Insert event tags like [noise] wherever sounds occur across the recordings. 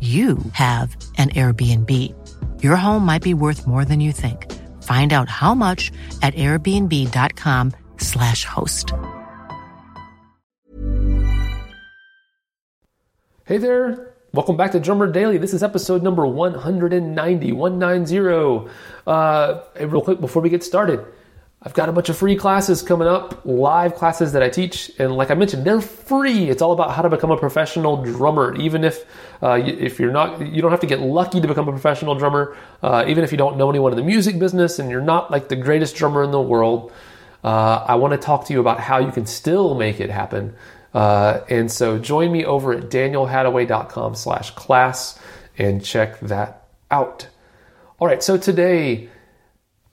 you have an Airbnb. Your home might be worth more than you think. Find out how much at airbnb.com/slash host. Hey there. Welcome back to Drummer Daily. This is episode number 190, 190. Uh, real quick before we get started, I've got a bunch of free classes coming up, live classes that I teach, and like I mentioned, they're free. It's all about how to become a professional drummer. Even if uh, if you're not, you don't have to get lucky to become a professional drummer. Uh, even if you don't know anyone in the music business and you're not like the greatest drummer in the world, uh, I want to talk to you about how you can still make it happen. Uh, and so, join me over at danielhadaway.com/class and check that out. All right, so today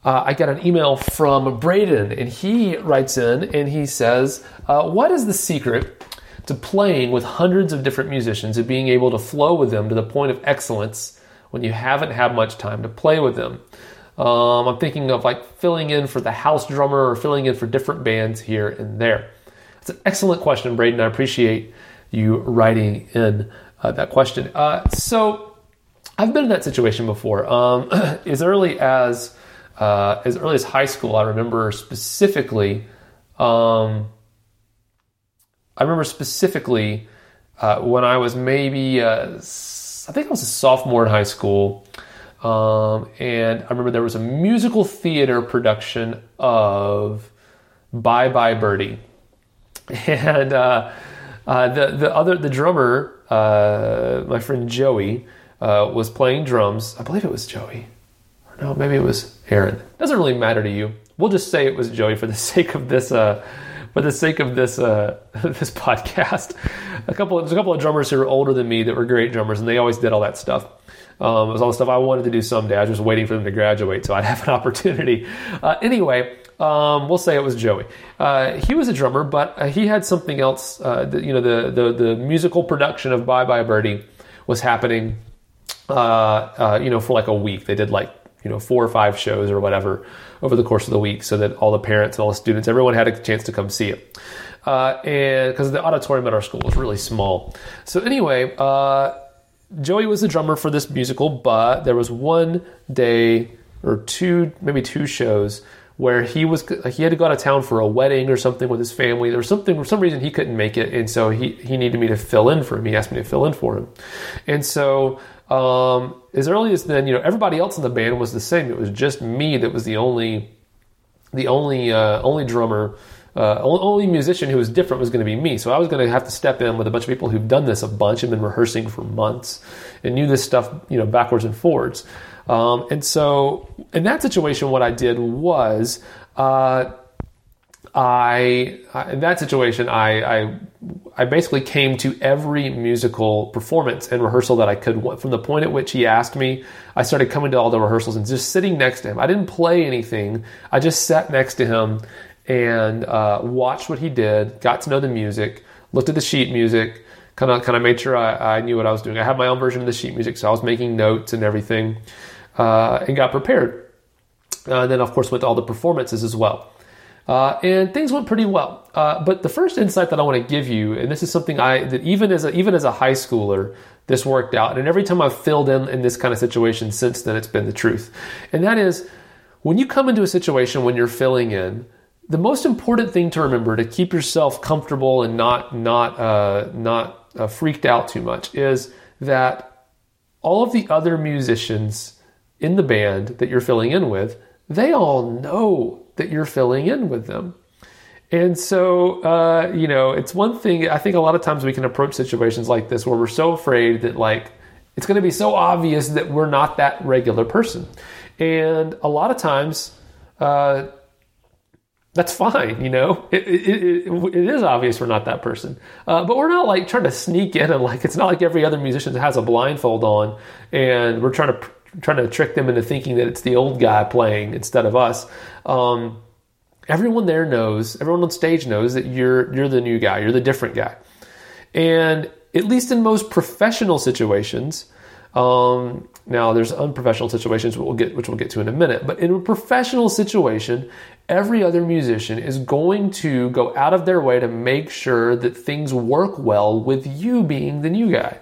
uh, I got an email from Braden, and he writes in and he says, uh, What is the secret to playing with hundreds of different musicians and being able to flow with them to the point of excellence when you haven't had much time to play with them? Um, I'm thinking of like filling in for the house drummer or filling in for different bands here and there. It's an excellent question, Braden. I appreciate you writing in uh, that question. Uh, so, I've been in that situation before. Um, [clears throat] as early as uh, as early as high school, I remember specifically. Um, I remember specifically uh, when I was maybe, uh, I think I was a sophomore in high school, um, and I remember there was a musical theater production of Bye Bye Birdie, [laughs] and uh, uh, the the other the drummer, uh, my friend Joey, was playing drums. I believe it was Joey no, maybe it was Aaron. Doesn't really matter to you. We'll just say it was Joey for the [laughs] sake of this. Uh, for the sake of this uh, [laughs] this podcast, a couple there's a couple of drummers who are older than me that were great drummers, and they always did all that stuff. Um, it was all the stuff I wanted to do someday. I was just waiting for them to graduate so I'd have an [laughs] opportunity. Uh, anyway, um, we'll say it was Joey. Uh, he was a drummer, but uh, he had something else. Uh, the, you know, the, the the musical production of Bye Bye Birdie was happening. Uh, uh, you know, for like a week. They did like you know four or five shows or whatever over the course of the week, so that all the parents and all the students, everyone had a chance to come see it. Uh, and because the auditorium at our school was really small, so anyway, uh, Joey was the drummer for this musical, but there was one day or two, maybe two shows where he was he had to go out of town for a wedding or something with his family. There was something for some reason he couldn't make it, and so he he needed me to fill in for him. He asked me to fill in for him, and so um, as early as then, you know, everybody else in the band was the same. It was just me that was the only, the only, uh, only drummer, uh, only musician who was different was going to be me. So I was going to have to step in with a bunch of people who've done this a bunch and been rehearsing for months and knew this stuff, you know, backwards and forwards. Um, and so in that situation, what I did was, uh, I, in that situation, I, I, I basically came to every musical performance and rehearsal that I could. From the point at which he asked me, I started coming to all the rehearsals and just sitting next to him. I didn't play anything. I just sat next to him and uh, watched what he did, got to know the music, looked at the sheet music, kind of kind of made sure I, I, knew what I was doing. I had my own version of the sheet music, so I was making notes and everything, uh, and got prepared. Uh, and then, of course, went to all the performances as well. Uh, and things went pretty well. Uh, but the first insight that I want to give you, and this is something I that even as a, even as a high schooler, this worked out. And every time I've filled in in this kind of situation since then, it's been the truth. And that is, when you come into a situation when you're filling in, the most important thing to remember to keep yourself comfortable and not not uh, not uh, freaked out too much is that all of the other musicians in the band that you're filling in with, they all know that you're filling in with them. And so, uh, you know, it's one thing, I think a lot of times we can approach situations like this where we're so afraid that, like, it's going to be so obvious that we're not that regular person. And a lot of times, uh, that's fine, you know. It, it, it, it is obvious we're not that person, uh, but we're not like trying to sneak in and like it's not like every other musician has a blindfold on, and we're trying to trying to trick them into thinking that it's the old guy playing instead of us. Um, everyone there knows, everyone on stage knows that you're you're the new guy, you're the different guy, and at least in most professional situations. Um, now, there's unprofessional situations we'll get, which we'll get to in a minute. But in a professional situation, every other musician is going to go out of their way to make sure that things work well with you being the new guy,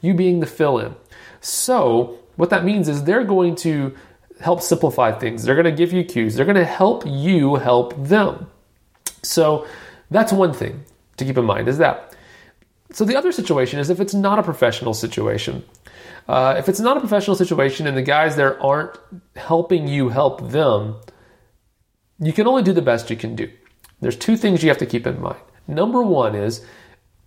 you being the fill-in. So, what that means is they're going to help simplify things. They're going to give you cues. They're going to help you help them. So, that's one thing to keep in mind is that. So the other situation is if it's not a professional situation. Uh, if it's not a professional situation and the guys there aren't helping you help them, you can only do the best you can do. There's two things you have to keep in mind. Number one is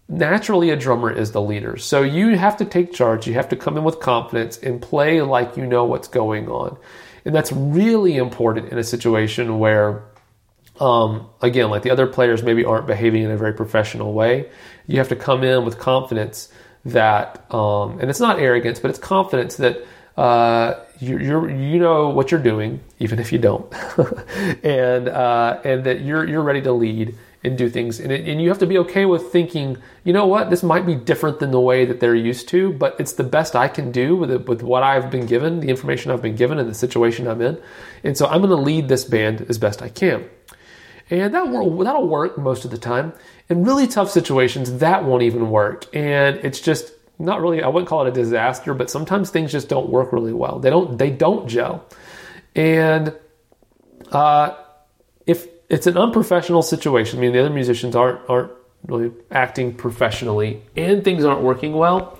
naturally a drummer is the leader. So you have to take charge. You have to come in with confidence and play like you know what's going on. And that's really important in a situation where, um, again, like the other players maybe aren't behaving in a very professional way. You have to come in with confidence that, um, and it's not arrogance, but it's confidence that uh, you're, you know what you're doing, even if you don't, [laughs] and uh, and that you're you're ready to lead and do things, and, it, and you have to be okay with thinking, you know what, this might be different than the way that they're used to, but it's the best I can do with it, with what I've been given, the information I've been given, and the situation I'm in, and so I'm going to lead this band as best I can, and that that'll work most of the time. In really tough situations, that won't even work, and it's just not really I wouldn't call it a disaster, but sometimes things just don't work really well. They don't they don't gel. And uh, if it's an unprofessional situation, I mean the other musicians aren't aren't really acting professionally and things aren't working well,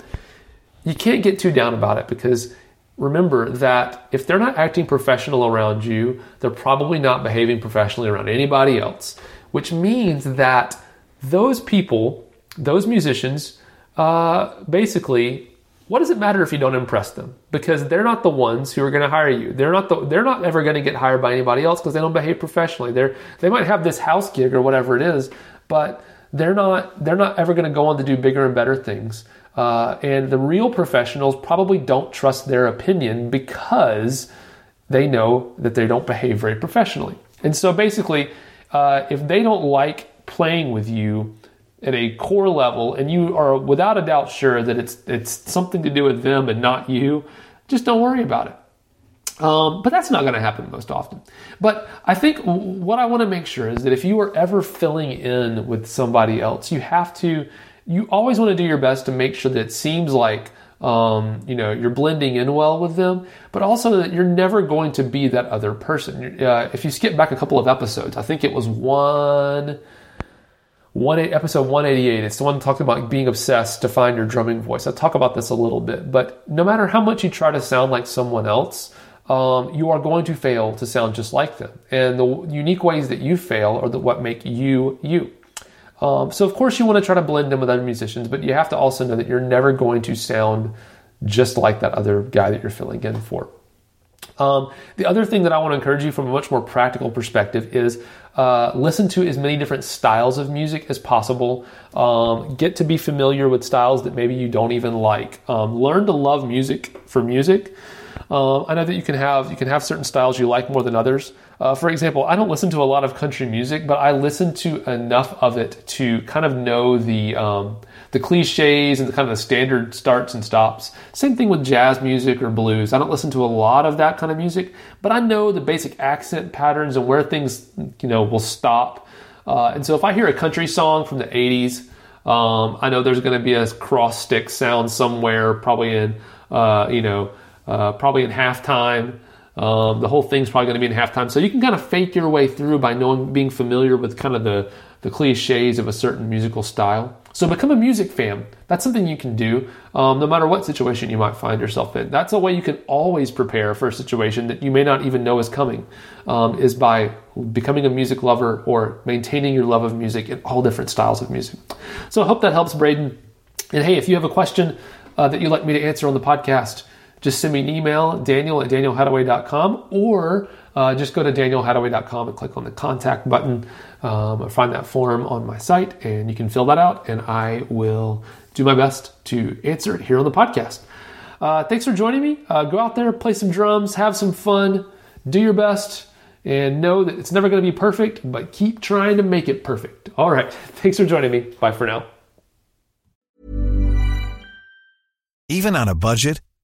you can't get too down about it because remember that if they're not acting professional around you, they're probably not behaving professionally around anybody else, which means that those people, those musicians uh, basically, what does it matter if you don't impress them? Because they're not the ones who are going to hire you. They're not the, they're not ever going to get hired by anybody else because they don't behave professionally. They're they might have this house gig or whatever it is, but they're not they're not ever going to go on to do bigger and better things. Uh, and the real professionals probably don't trust their opinion because they know that they don't behave very professionally. And so basically, uh, if they don't like playing with you, at a core level and you are without a doubt sure that it's it's something to do with them and not you, just don't worry about it. Um, but that's not going to happen most often. But I think what I want to make sure is that if you are ever filling in with somebody else, you have to, you always want to do your best to make sure that it seems like, um, you know, you're blending in well with them, but also that you're never going to be that other person. Uh, if you skip back a couple of episodes, I think it was one one episode 188 it's the one talking about being obsessed to find your drumming voice. I talk about this a little bit but no matter how much you try to sound like someone else um, you are going to fail to sound just like them. And the unique ways that you fail are the, what make you you. Um, so of course you want to try to blend in with other musicians but you have to also know that you're never going to sound just like that other guy that you're filling in for. Um, the other thing that I want to encourage you from a much more practical perspective is uh, listen to as many different styles of music as possible. Um, get to be familiar with styles that maybe you don't even like. Um, learn to love music for music. Um, I know that you can have you can have certain styles you like more than others. Uh, for example, I don't listen to a lot of country music, but I listen to enough of it to kind of know the um, the cliches and the kind of the standard starts and stops. Same thing with jazz music or blues. I don't listen to a lot of that kind of music, but I know the basic accent patterns and where things you know will stop. Uh, and so if I hear a country song from the 80s, um, I know there's going to be a cross stick sound somewhere, probably in uh, you know uh, probably in halftime. Um, the whole thing's probably going to be in halftime, so you can kind of fake your way through by knowing, being familiar with kind of the the cliches of a certain musical style. So become a music fan. That's something you can do um, no matter what situation you might find yourself in. That's a way you can always prepare for a situation that you may not even know is coming, um, is by becoming a music lover or maintaining your love of music in all different styles of music. So I hope that helps, Braden. And hey, if you have a question uh, that you'd like me to answer on the podcast, just send me an email, daniel at danielhadaway.com, or uh, just go to danielhadaway.com and click on the contact button. Um, find that form on my site, and you can fill that out, and I will do my best to answer it here on the podcast. Uh, thanks for joining me. Uh, go out there, play some drums, have some fun, do your best, and know that it's never going to be perfect, but keep trying to make it perfect. All right. [laughs] Thanks for joining me. Bye for now. Even on a budget,